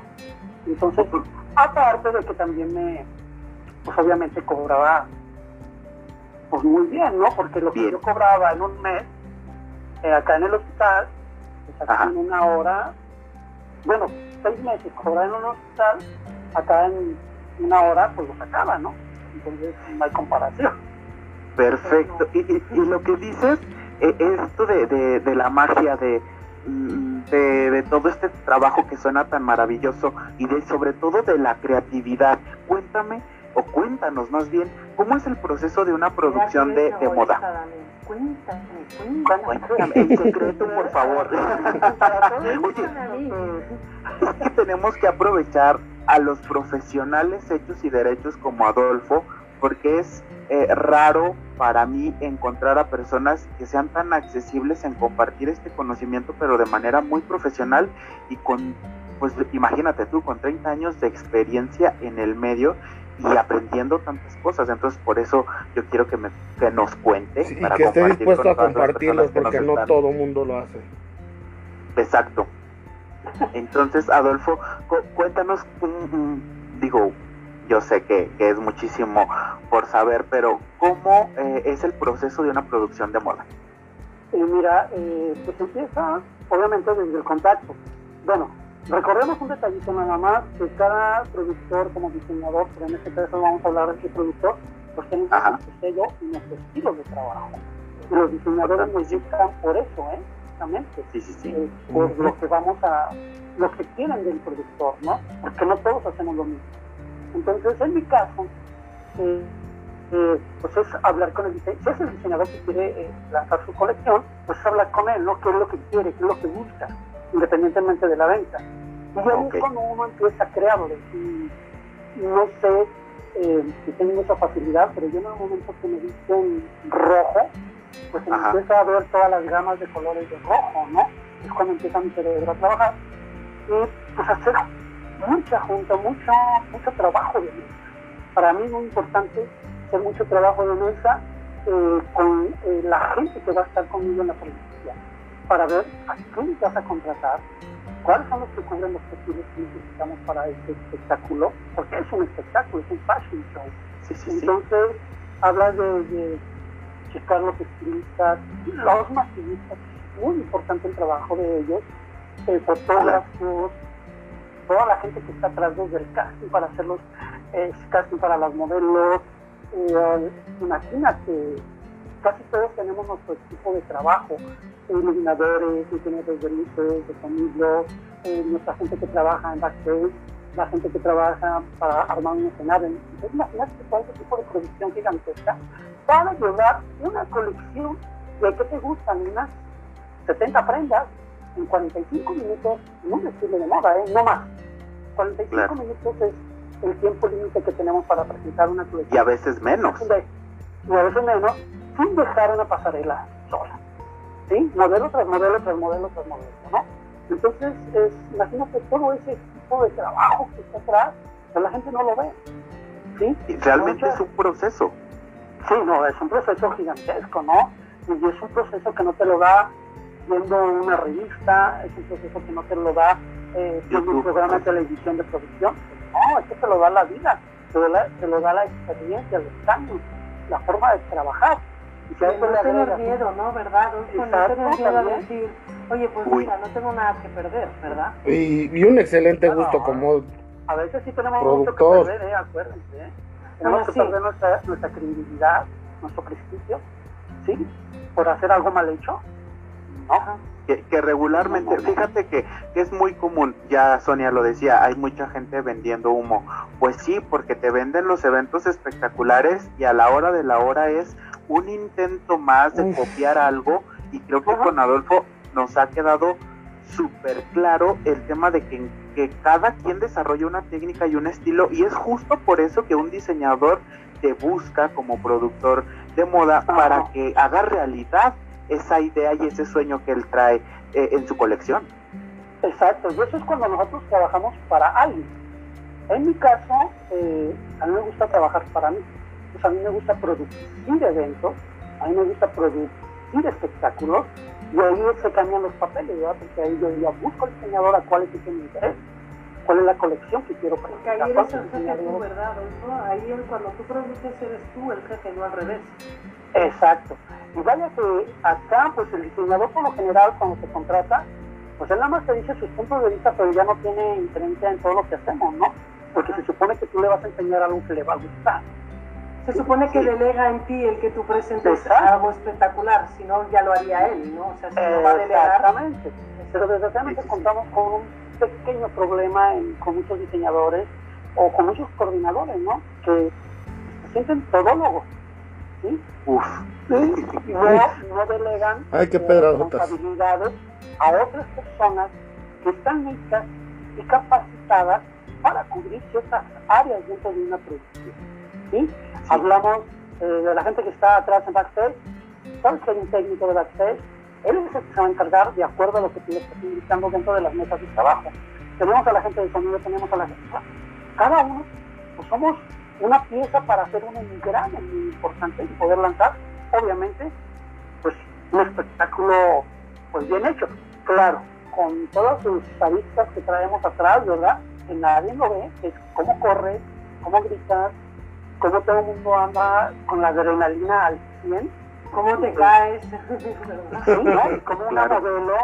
Entonces, aparte de que también me, pues obviamente cobraba, pues muy bien, ¿no? Porque lo que yo cobraba en un mes, eh, acá en el hospital, pues en una hora, bueno, seis meses cobraba en un hospital, acá en una hora pues lo sacaba, ¿no? Entonces no hay comparación. Perfecto. Y, y, lo que dices, eh, esto de, de, la magia, mm, de, de, todo este trabajo que suena tan maravilloso y de sobre todo de la creatividad, cuéntame o cuéntanos más bien, ¿cómo es el proceso de una producción de, de moda? Cuéntame, cuéntame. Cuéntame, en secreto, por favor. Oye, es que tenemos que aprovechar a los profesionales hechos y derechos como Adolfo, porque es eh, raro para mí encontrar a personas que sean tan accesibles en compartir este conocimiento, pero de manera muy profesional y con, pues imagínate tú, con 30 años de experiencia en el medio y aprendiendo tantas cosas. Entonces, por eso yo quiero que, me, que nos cuente. y que esté dispuesto a compartirlos, porque no todo mundo lo hace. Exacto. Entonces, Adolfo, cuéntanos, digo, yo sé que, es muchísimo por saber, pero ¿cómo eh, es el proceso de una producción de moda? Eh, mira, eh, pues empieza obviamente desde el contacto. Bueno, recordemos un detallito nada más, que cada productor como diseñador, pero en este caso vamos a hablar de productor, pues tenemos nuestro sello y nuestro estilo de trabajo. Y los diseñadores nos gustan por eso, ¿eh? Sí, sí, sí. Eh, por lo que vamos a, lo que quieren del productor, ¿no? Porque no todos hacemos lo mismo. Entonces, en mi caso, eh, eh, pues es hablar con el diseñador. Si es el diseñador que quiere lanzar su colección, pues es hablar con él, ¿no? ¿Qué es lo que quiere? ¿Qué es lo que busca? Independientemente de la venta. Y ahí Ok. es cuando uno empieza a crearlo. Y no sé eh, si tengo esa facilidad, pero yo en el momento que me dicen rojo, pues Ajá. empieza a ver todas las gamas de colores de rojo, ¿no? Es cuando empieza mi cerebro a trabajar. Y pues hacer mucha junta, mucho, mucho trabajo de mesa. Para mí es muy importante hacer mucho trabajo de mesa eh, con eh, la gente que va a estar conmigo en la producción, para ver a quién vas a contratar, cuáles son los que cubren los perfiles que necesitamos para este espectáculo, porque es un espectáculo, es un fashion show. Sí, sí, sí. Entonces, hablas de, de checar los estilistas, los maquillistas, muy importante el trabajo de ellos, eh, fotógrafos, toda la gente que está atrás desde el casting para hacer los eh, casting para las modelos. eh, imagínate, casi todos tenemos nuestro equipo de trabajo, iluminadores, ingenieros de luces, de sonido, eh, nuestra gente que trabaja en backstage, la gente que trabaja para armar un escenario. Entonces, imagínate todo ese tipo de producción gigantesca para llevar una colección de qué te gustan, unas 70 prendas en 45 minutos, en un de moda, ¿eh? no más. 45 Claro. minutos es el tiempo límite que tenemos para presentar una colección Y a veces menos. y a veces menos, sin dejar una pasarela sola. ¿Sí? Modelo tras modelo tras modelo tras modelo, ¿no? Entonces, es, imagínate todo ese tipo de trabajo que está atrás, pero la gente no lo ve. ¿Sí? Y realmente es un proceso. Sí, no, es un proceso gigantesco, ¿no? Y es un proceso que no te lo da viendo una revista, es un proceso que no te lo da eh, viendo un programa de televisión de producción. No, es que te lo da la vida, te lo da, te lo da la experiencia, los años, la forma de trabajar. Y si a De eso no le tener agregas- miedo, ¿no? ¿Verdad? Adolfo? no Exacto, tener miedo a decir, oye, pues Uy. mira, no tengo nada que perder, ¿verdad? Y, y un excelente No, gusto como A veces sí tenemos Productor. mucho que perder, ¿eh? acuérdense. ¿eh? Tenemos Bueno, que sí. perder nuestra, nuestra credibilidad, nuestro prestigio, ¿sí? Por hacer algo mal hecho. ¿No? Ajá. Que, que regularmente, fíjate que, que es muy común, ya Sonia lo decía, hay mucha gente vendiendo humo. Pues sí, porque te venden los eventos espectaculares y a la hora de la hora es un intento más de Uf. copiar algo y creo que Ajá. con Adolfo nos ha quedado súper claro el tema de que, que cada quien desarrolla una técnica y un estilo y es justo por eso que un diseñador te busca como productor de moda Ajá. para que haga realidad esa idea y ese sueño que él trae eh, en su colección. Exacto, y eso es cuando nosotros trabajamos para alguien. En mi caso, eh, a mí me gusta trabajar para mí. Pues a mí me gusta producir eventos, a mí me gusta producir espectáculos, y ahí se cambian los papeles, ¿verdad? Porque ahí yo ya busco al diseñador a cuál es el que me interesa, cuál es la colección que quiero Porque ahí presentar. eres el jefe tú. ¿verdad? Ahí el- cuando tú produces eres tú el jefe, no al revés. Exacto. Y vaya que acá, pues el diseñador por lo general, cuando se contrata, pues él nada más te dice sus puntos de vista, pero ya no tiene injerencia en todo lo que hacemos, ¿no? Porque se supone que tú le vas a enseñar algo que le va a gustar. Se supone que Sí. delega en ti el que tú presentes Exacto. algo espectacular, si no ya lo haría él, ¿no? O sea, si no va a delegar. Exactamente. Pero desgraciadamente Sí, sí, sí. contamos con un pequeño problema en- con muchos diseñadores o con muchos coordinadores, ¿no? Que se sienten todólogos, ¿sí? Uf. y no, no delegan Ay, qué responsabilidades a otras personas que están hechas y capacitadas para cubrir ciertas áreas dentro de una producción. ¿sí? Hablamos eh, de la gente que está atrás en backstage, sabes que hay un técnico de backstage, él es el que se va a encargar de acuerdo a lo que tú estás indicando dentro de las mesas de trabajo. Tenemos a la gente de sonido, tenemos a la gente. Cada uno, pues somos una pieza para hacer un engrane muy importante y poder lanzar, obviamente, pues un espectáculo pues bien hecho. Claro, con todas sus aristas que traemos atrás, ¿verdad? Que nadie lo ve, es cómo corre, cómo gritas, cómo todo el mundo anda con la adrenalina al 100 ¿Cómo te caes? Sí, ¿no? Y como una Claro. modelo,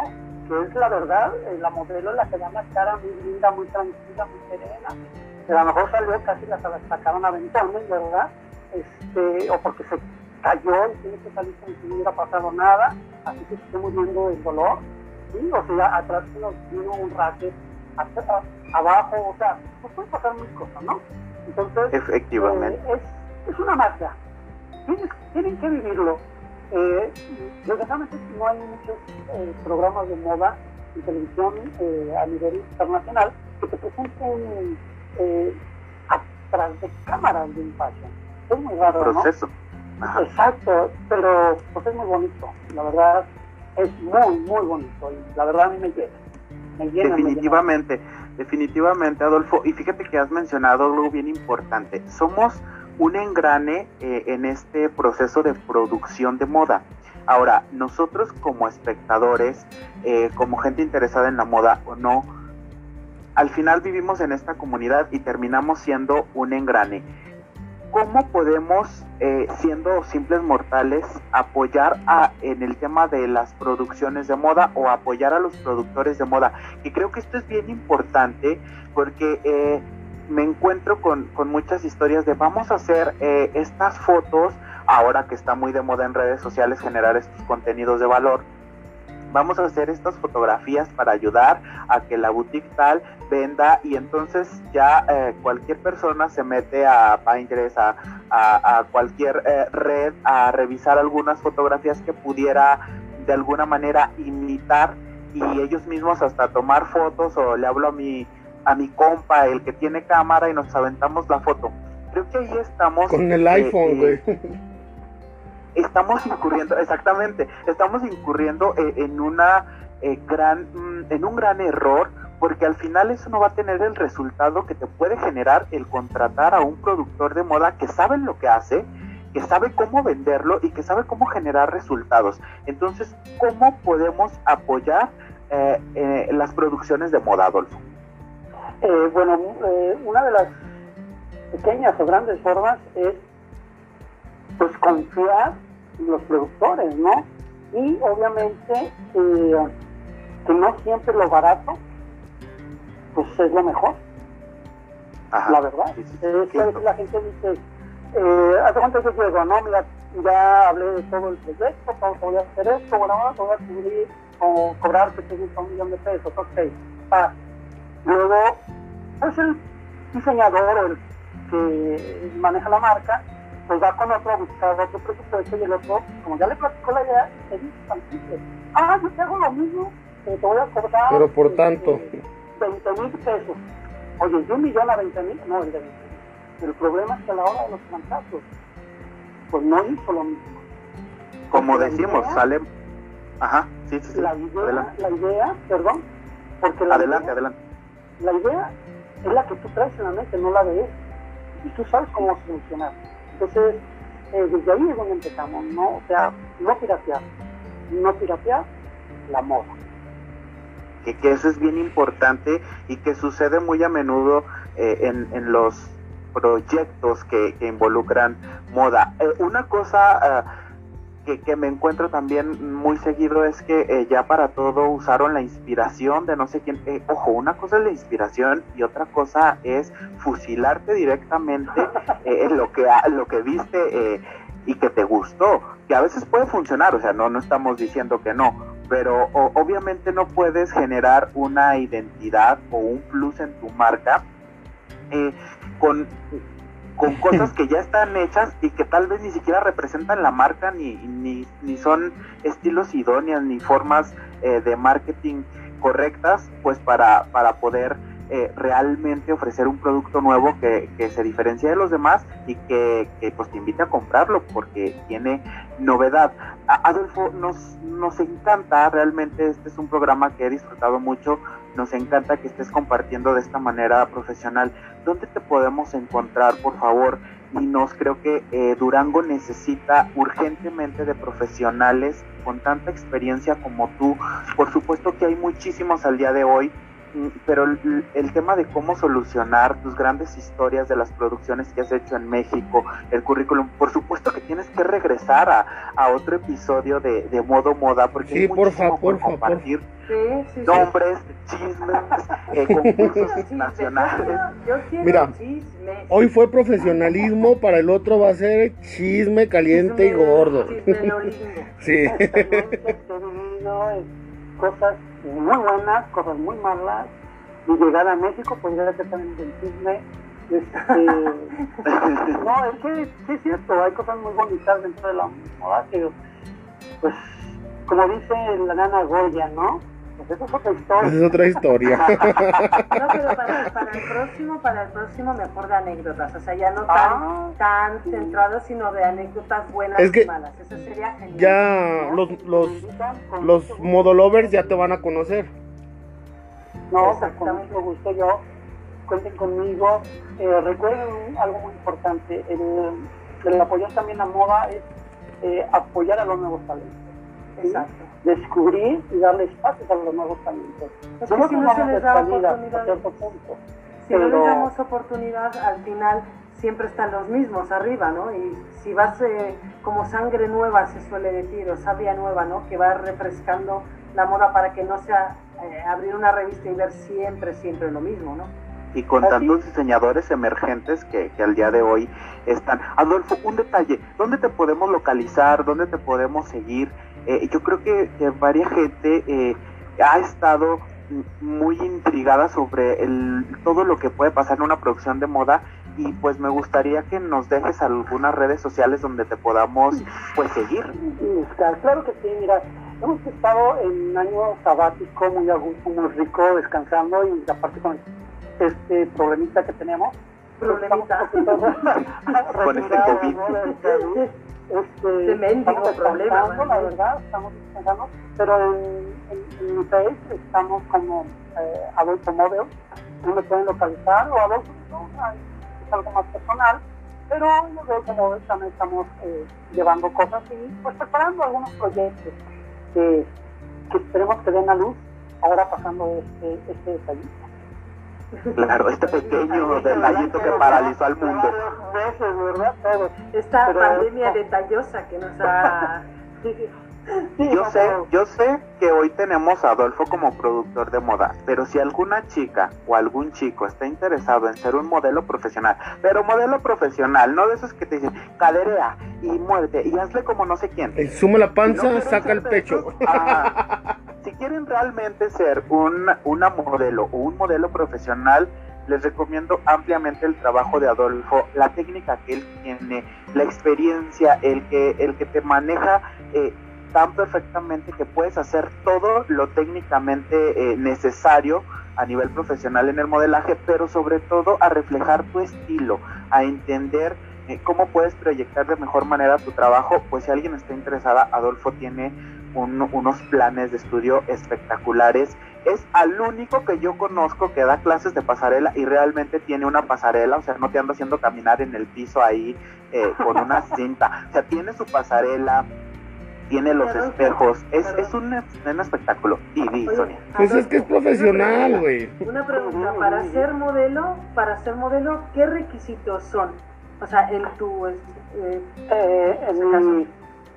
que es la verdad, eh, la modelo la que da una cara muy linda, muy tranquila, muy serena. Que a lo mejor salió casi la sacaron a ventones, ¿verdad? Este, o porque se cayó y tiene que salir como si no hubiera pasado nada, así que estemos viendo el dolor. ¿sí? O sea, atrás se nos vino un racket, abajo, o sea, pues puede pasar mil cosas, ¿no? Entonces, Efectivamente. eh, es, es una magia, tienen que vivirlo. Eh, desgraciadamente no hay muchos eh, programas de moda en televisión eh, a nivel internacional que te presenten eh, atrás de cámaras de un fashion. Es muy raro, proceso. ¿no? Exacto, pero pues es muy bonito. La verdad, es muy, muy bonito. Y la verdad a mí me llena. Me llena definitivamente, me llena. definitivamente, Adolfo. Y fíjate que has mencionado algo bien importante. Somos un engrane eh, en este proceso de producción de moda. Ahora, nosotros como espectadores, eh, como gente interesada en la moda o no, al final vivimos en esta comunidad y terminamos siendo un engrane. ¿Cómo podemos, eh, siendo simples mortales, apoyar en el tema de las producciones de moda o apoyar a los productores de moda? Y creo que esto es bien importante porque eh, me encuentro con, con, muchas historias de vamos a hacer eh, estas fotos, ahora que está muy de moda en redes sociales generar estos contenidos de valor vamos a hacer estas fotografías para ayudar a que la boutique tal venda y entonces ya eh, cualquier persona se mete a Pinterest, a, a, a cualquier eh, red a revisar algunas fotografías que pudiera de alguna manera imitar y ellos mismos hasta tomar fotos o le hablo a mi a mi compa, el que tiene cámara y nos aventamos la foto. Creo que ahí estamos con el iPhone, güey. Eh, estamos incurriendo, exactamente, estamos incurriendo eh, en una eh, gran, en un gran error, porque al final eso no va a tener el resultado que te puede generar el contratar a un productor de moda que sabe lo que hace, que sabe cómo venderlo y que sabe cómo generar resultados. Entonces, ¿cómo podemos apoyar eh, eh, las producciones de moda, Adolfo? Eh, bueno, una de las pequeñas o grandes formas es pues confiar en los productores, ¿no? Y obviamente eh, que no siempre lo barato pues es lo mejor. Ajá. La verdad. Sí, sí, sí, es que la gente dice, eh, hace cuánto yo no, mira, ya hablé de todo el proyecto, voy a hacer esto, bueno, ahora voy a cubrir o cobrar que un millón de pesos, ok. Ah, luego, pues el diseñador o el que maneja la marca, pues va con otro a buscar otro presupuesto y el otro, como ya le platicó la idea, te dice tan simple. Ah, yo te hago lo mismo, te voy a cobrar. Pero por tanto. Eh, 20 mil pesos. Oye, de un millón a 20 mil, no, el de 20 mil. El problema es que a la hora de los contratos, pues no hizo lo mismo. Como Porque decimos, idea- sale. Ajá, sí, sí, sí. La idea, Adelante, la idea, perdón, porque la adelante. idea, adelante. la idea es la que tú traes en la mente, no la de él. Y tú sabes cómo solucionar. Entonces, eh, desde ahí es donde empezamos, ¿no? O sea, no piratear. No piratear la moda. que, eso es bien importante y que sucede muy a menudo eh, en, en los proyectos que, que involucran moda. Eh, una cosa que, que, me encuentro también muy seguido es que eh, ya para todo usaron la inspiración de no sé quién. Eh, ojo, una cosa es la inspiración y otra cosa es fusilarte directamente eh, en lo que, lo que viste y que te gustó, que a veces puede funcionar, o sea, no, no estamos diciendo que no, pero o, obviamente no puedes generar una identidad o un plus en tu marca eh, con, con cosas que ya están hechas y que tal vez ni siquiera representan la marca ni, ni, ni son estilos idóneas ni formas eh, de marketing correctas pues para, para poder eh, realmente ofrecer un producto nuevo que, que, se diferencie de los demás y que, que, pues te invite a comprarlo porque tiene novedad. Adolfo, nos, nos encanta, realmente este es un programa que he disfrutado mucho, nos encanta que estés compartiendo de esta manera profesional. ¿Dónde te podemos encontrar, por favor? Y nos creo que eh, Durango necesita urgentemente de profesionales con tanta experiencia como tú. Por supuesto que hay muchísimos al día de hoy, pero el, el, tema de cómo solucionar tus grandes historias de las producciones que has hecho en México, el currículum, por supuesto que tienes que regresar a, a otro episodio de, de, modo moda, porque sí, hay por favor, por por compartir sí, sí, nombres, chismes, eh, concursos nacionales. Yo quiero Mira, chismes. hoy fue profesionalismo, para el otro va a ser chisme caliente Chisme- y gordo. chisme. Sí. cosas muy buenas, cosas muy malas. Mi llegada a México podría ser también del chisme. Este, no, es que sí es cierto, hay cosas muy bonitas dentro de la moda que, pues, como dice la nana Goya, ¿no? Pues eso es otra historia. Esa es otra historia. No, pero para, para el próximo, para el próximo mejor de anécdotas, o sea, ya no tan, Ah, tan centrado, sino de anécdotas buenas Es que y malas. Eso sería genial. ya los, los, los modolovers ya te van a conocer. No, pues con Exactamente. mucho gusto yo. Cuenten conmigo. Eh, recuerden algo muy importante. El, el apoyar también la moda es eh, apoyar a los nuevos talentos. ¿sí? Exacto. Descubrir y darle espacios a los nuevos talentos. Es que Nosotros si no se les da a oportunidad, cierto punto. si no les damos oportunidad, al final siempre están los mismos arriba, ¿no? Y si vas eh, como sangre nueva, se suele decir, o savia nueva, ¿no? Que va refrescando la moda para que no sea eh, abrir una revista y ver siempre, siempre lo mismo, ¿no? y con Así. tantos diseñadores emergentes que, que al día de hoy están. Adolfo, un detalle, ¿dónde te podemos localizar? ¿Dónde te podemos seguir? Eh, yo creo que, que varias gente eh, ha estado muy intrigada sobre el, todo lo que puede pasar en una producción de moda y pues me gustaría que nos dejes algunas redes sociales donde te podamos pues seguir. Claro que sí, mira, hemos estado en un año sabático muy a gusto, muy rico, descansando y aparte con este problemita que tenemos. Problemita. Con este COVID. Este, estamos problema, la ¿no? verdad, estamos descansando, pero en, en, en mi Face estamos como eh, Adolfo Model, no me pueden localizar, o Adolfo, no, es algo más personal, pero yo que como también estamos eh, llevando cosas y pues preparando algunos proyectos que, que esperemos que den a luz ahora pasando este, este. Claro, este pequeño detallito que paralizó al mundo. Esta Pero- pandemia detallosa que nos ha... Yo no, sé, yo sé que hoy tenemos a Adolfo como productor de moda, pero si alguna chica o algún chico está interesado en ser un modelo profesional, pero modelo profesional, no de esos que te dicen caderea y muévete y hazle como no sé quién. Eh, Suma la no panza, quieren saca el pecho. esos, si quieren realmente ser un, una modelo o un modelo profesional, les recomiendo ampliamente el trabajo de Adolfo, la técnica que él tiene, la experiencia, el que, el que te maneja eh, tan perfectamente que puedes hacer todo lo técnicamente eh, necesario a nivel profesional en el modelaje, pero sobre todo a reflejar tu estilo, a entender eh, cómo puedes proyectar de mejor manera tu trabajo, pues si alguien está interesada, Adolfo tiene un- unos planes de estudio espectaculares. Es al único que yo conozco que da clases de pasarela y realmente tiene una pasarela, o sea, no te anda haciendo caminar en el piso ahí eh, con una cinta. O sea, tiene su pasarela, tiene los Perdón, espejos, es, es un, un espectáculo. Y, Oye, Sonia. Pues es que es profesional, güey. Una pregunta, para ser modelo, para ser modelo, ¿qué requisitos son? O sea, en tu... eh, Eh, en, ese mi,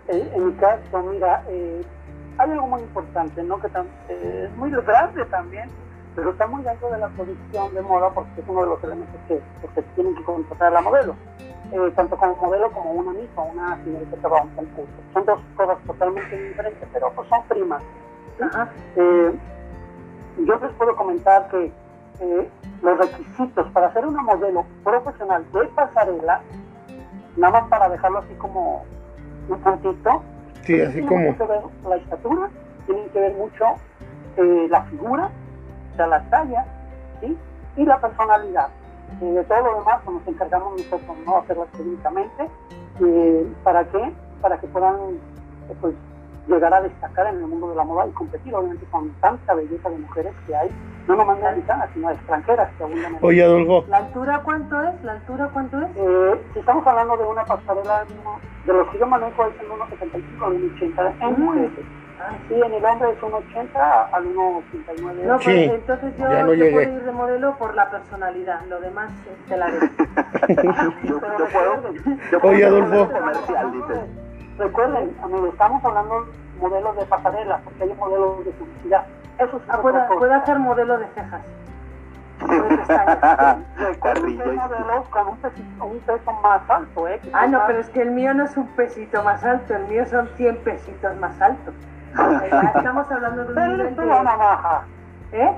en, en mi caso, mira, eh, hay algo muy importante, ¿no? Que tam- eh, es muy grande también, pero está muy dentro de la producción de moda porque es uno de los elementos que, que se tienen que contratar a la modelo. Eh, tanto como modelo como una misma, una señorita que va a un concurso. Son dos cosas totalmente diferentes, pero pues son primas. Eh, yo les puedo comentar que eh, los requisitos para ser una modelo profesional de pasarela, nada más para dejarlo así como un puntito, Sí, así tiene como. mucho que ver la estatura, tienen que ver mucho eh, la figura, o sea, la talla, ¿sí? y la personalidad. Eh, de todo lo demás pues, nos encargamos nosotros, no hacerlas técnicamente. ¿Para qué? Para que puedan eh, pues, llegar a destacar en el mundo de la moda y competir, obviamente, con tanta belleza de mujeres que hay, no nomás mexicanas, sino extranjeras que abundan en Oye, Adolfo, ¿La altura cuánto es? ¿La altura cuánto es? eh, si estamos hablando de una pasarela, de los que yo manejo es en 1,75 al 1,80 en Mm. mujeres. Ay, Sí, en el hombre es 1,80 al 1,89. No, Sí, pues entonces yo, ya no yo llegué. puedo ir de modelo por la personalidad, lo demás te la dejo. Yo, yo puedo, yo puedo Oye, Adolfo. modelo comercial, dices. Recuerden, amigos, estamos hablando de modelos de pasarela, porque hay modelos de publicidad. Eso es Ah, puedo, hacer modelo de cejas. Recuerden Carrillo que hay y- modelos con un, pesito- un peso más alto, ¿eh? Ah, son no, pero es que el mío no es un pesito más alto, el mío son 100 pesitos más altos. Estamos hablando de un Pero nivel esto es una navaja. ¿Eh?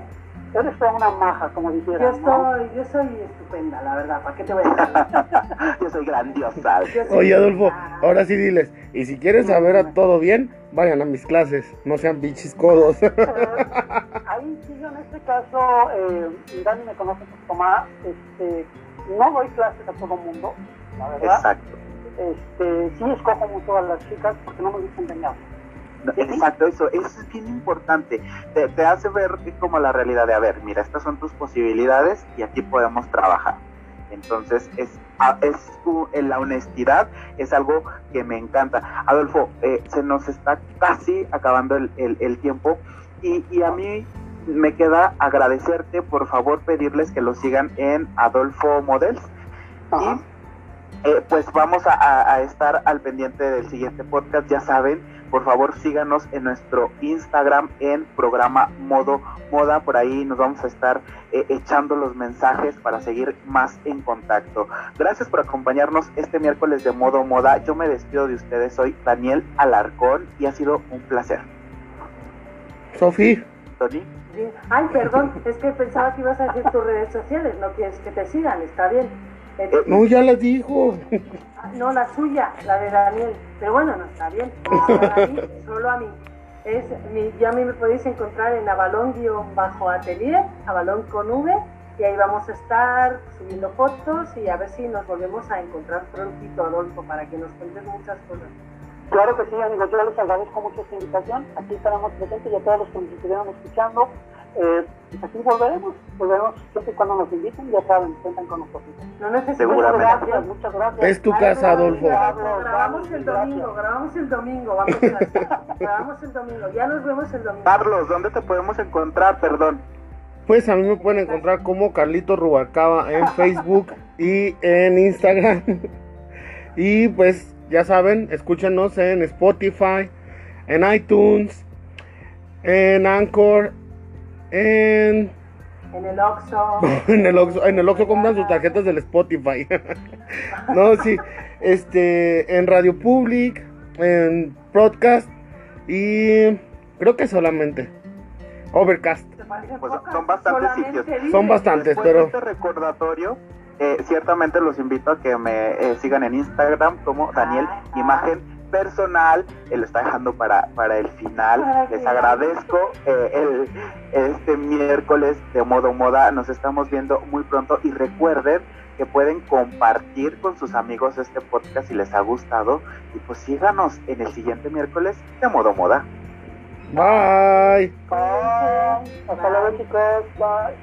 Eres toda una maja, como dijera. Yo, ¿no? estoy, yo soy estupenda, la verdad. ¿Para qué te voy a decir? Yo soy grandiosa. Yo soy- Oye, Adolfo, ahora sí diles. Y si quieren saber a todo bien, vayan a mis clases. No sean bichis codos. Eh, ahí sí, yo en este caso, eh, Dani me conoce un poquito más. Este, no doy clases a todo mundo, la verdad. Exacto. Este, sí escojo mucho a las chicas porque no me gusta engañar. Exacto, eso, eso es bien importante. Te, te hace ver como la realidad de, a ver, mira, estas son tus posibilidades y aquí podemos trabajar. Entonces, es, es la honestidad es algo que me encanta. Adolfo, eh, se nos está casi acabando el, el- el tiempo y, y a mí me queda agradecerte, por favor, pedirles que lo sigan en Adolfo Models. Ajá. Y eh, pues vamos a, a- a estar al pendiente del siguiente podcast, ya saben, por favor síganos en nuestro Instagram en programa Modo Moda, por ahí nos vamos a estar eh, echando los mensajes para seguir más en contacto. Gracias por acompañarnos este miércoles de Modo Moda, yo me despido de ustedes, soy Daniel Alarcón y ha sido un placer. Sofi, Tony. Ay, perdón, es que pensaba que ibas a decir tus redes sociales, no quieres que te sigan, está bien. Eh, no, ya las dijo. No, la suya, la de Daniel. Pero bueno, no está bien. Solo a mí, solo a mí. Es mi, ya a mí me podéis encontrar en avalón-atelier, avalón con V, y ahí vamos a estar subiendo fotos y a ver si nos volvemos a encontrar prontito, Adolfo, para que nos cuentes muchas cosas. Claro que sí, amigos, yo les agradezco mucho esta invitación. Aquí estaremos presentes y a todos los que nos estuvieron escuchando. Eh, aquí volveremos, volveremos siempre y cuando nos inviten, ya saben, cuentan con nosotros. No necesito. Muchas gracias, muchas gracias. Es tu casa, Adolfo. Grabamos el domingo, grabamos el domingo, vamos a hacer. Grabamos el domingo, ya nos vemos el domingo. Carlos, ¿dónde te podemos encontrar? Perdón. Pues a mí me pueden encontrar como Carlito Rubalcaba en Facebook y en Instagram. Y pues ya saben, escúchenos en Spotify, en iTunes, en Anchor, en, En el Oxxo. en el Oxxo, en el Oxxo compran sus tarjetas del Spotify. no, sí, este, en Radio Public, en Podcast y creo que solamente Overcast. ¿Te parecen Pues son bastantes Solamente sitios. Son bastantes. Después de pero- este recordatorio, eh, ciertamente los invito a que me eh, sigan en Instagram como Daniel Ah, Imagen Personal. Él lo está dejando para, para el final. Para Les agradezco eh, el, este miércoles de Modo Moda. Nos estamos viendo muy pronto y recuerden que pueden compartir con sus amigos este podcast si les ha gustado. Y pues síganos en el siguiente miércoles de Modo Moda. Bye. Bye. Hasta luego, chicos. Bye.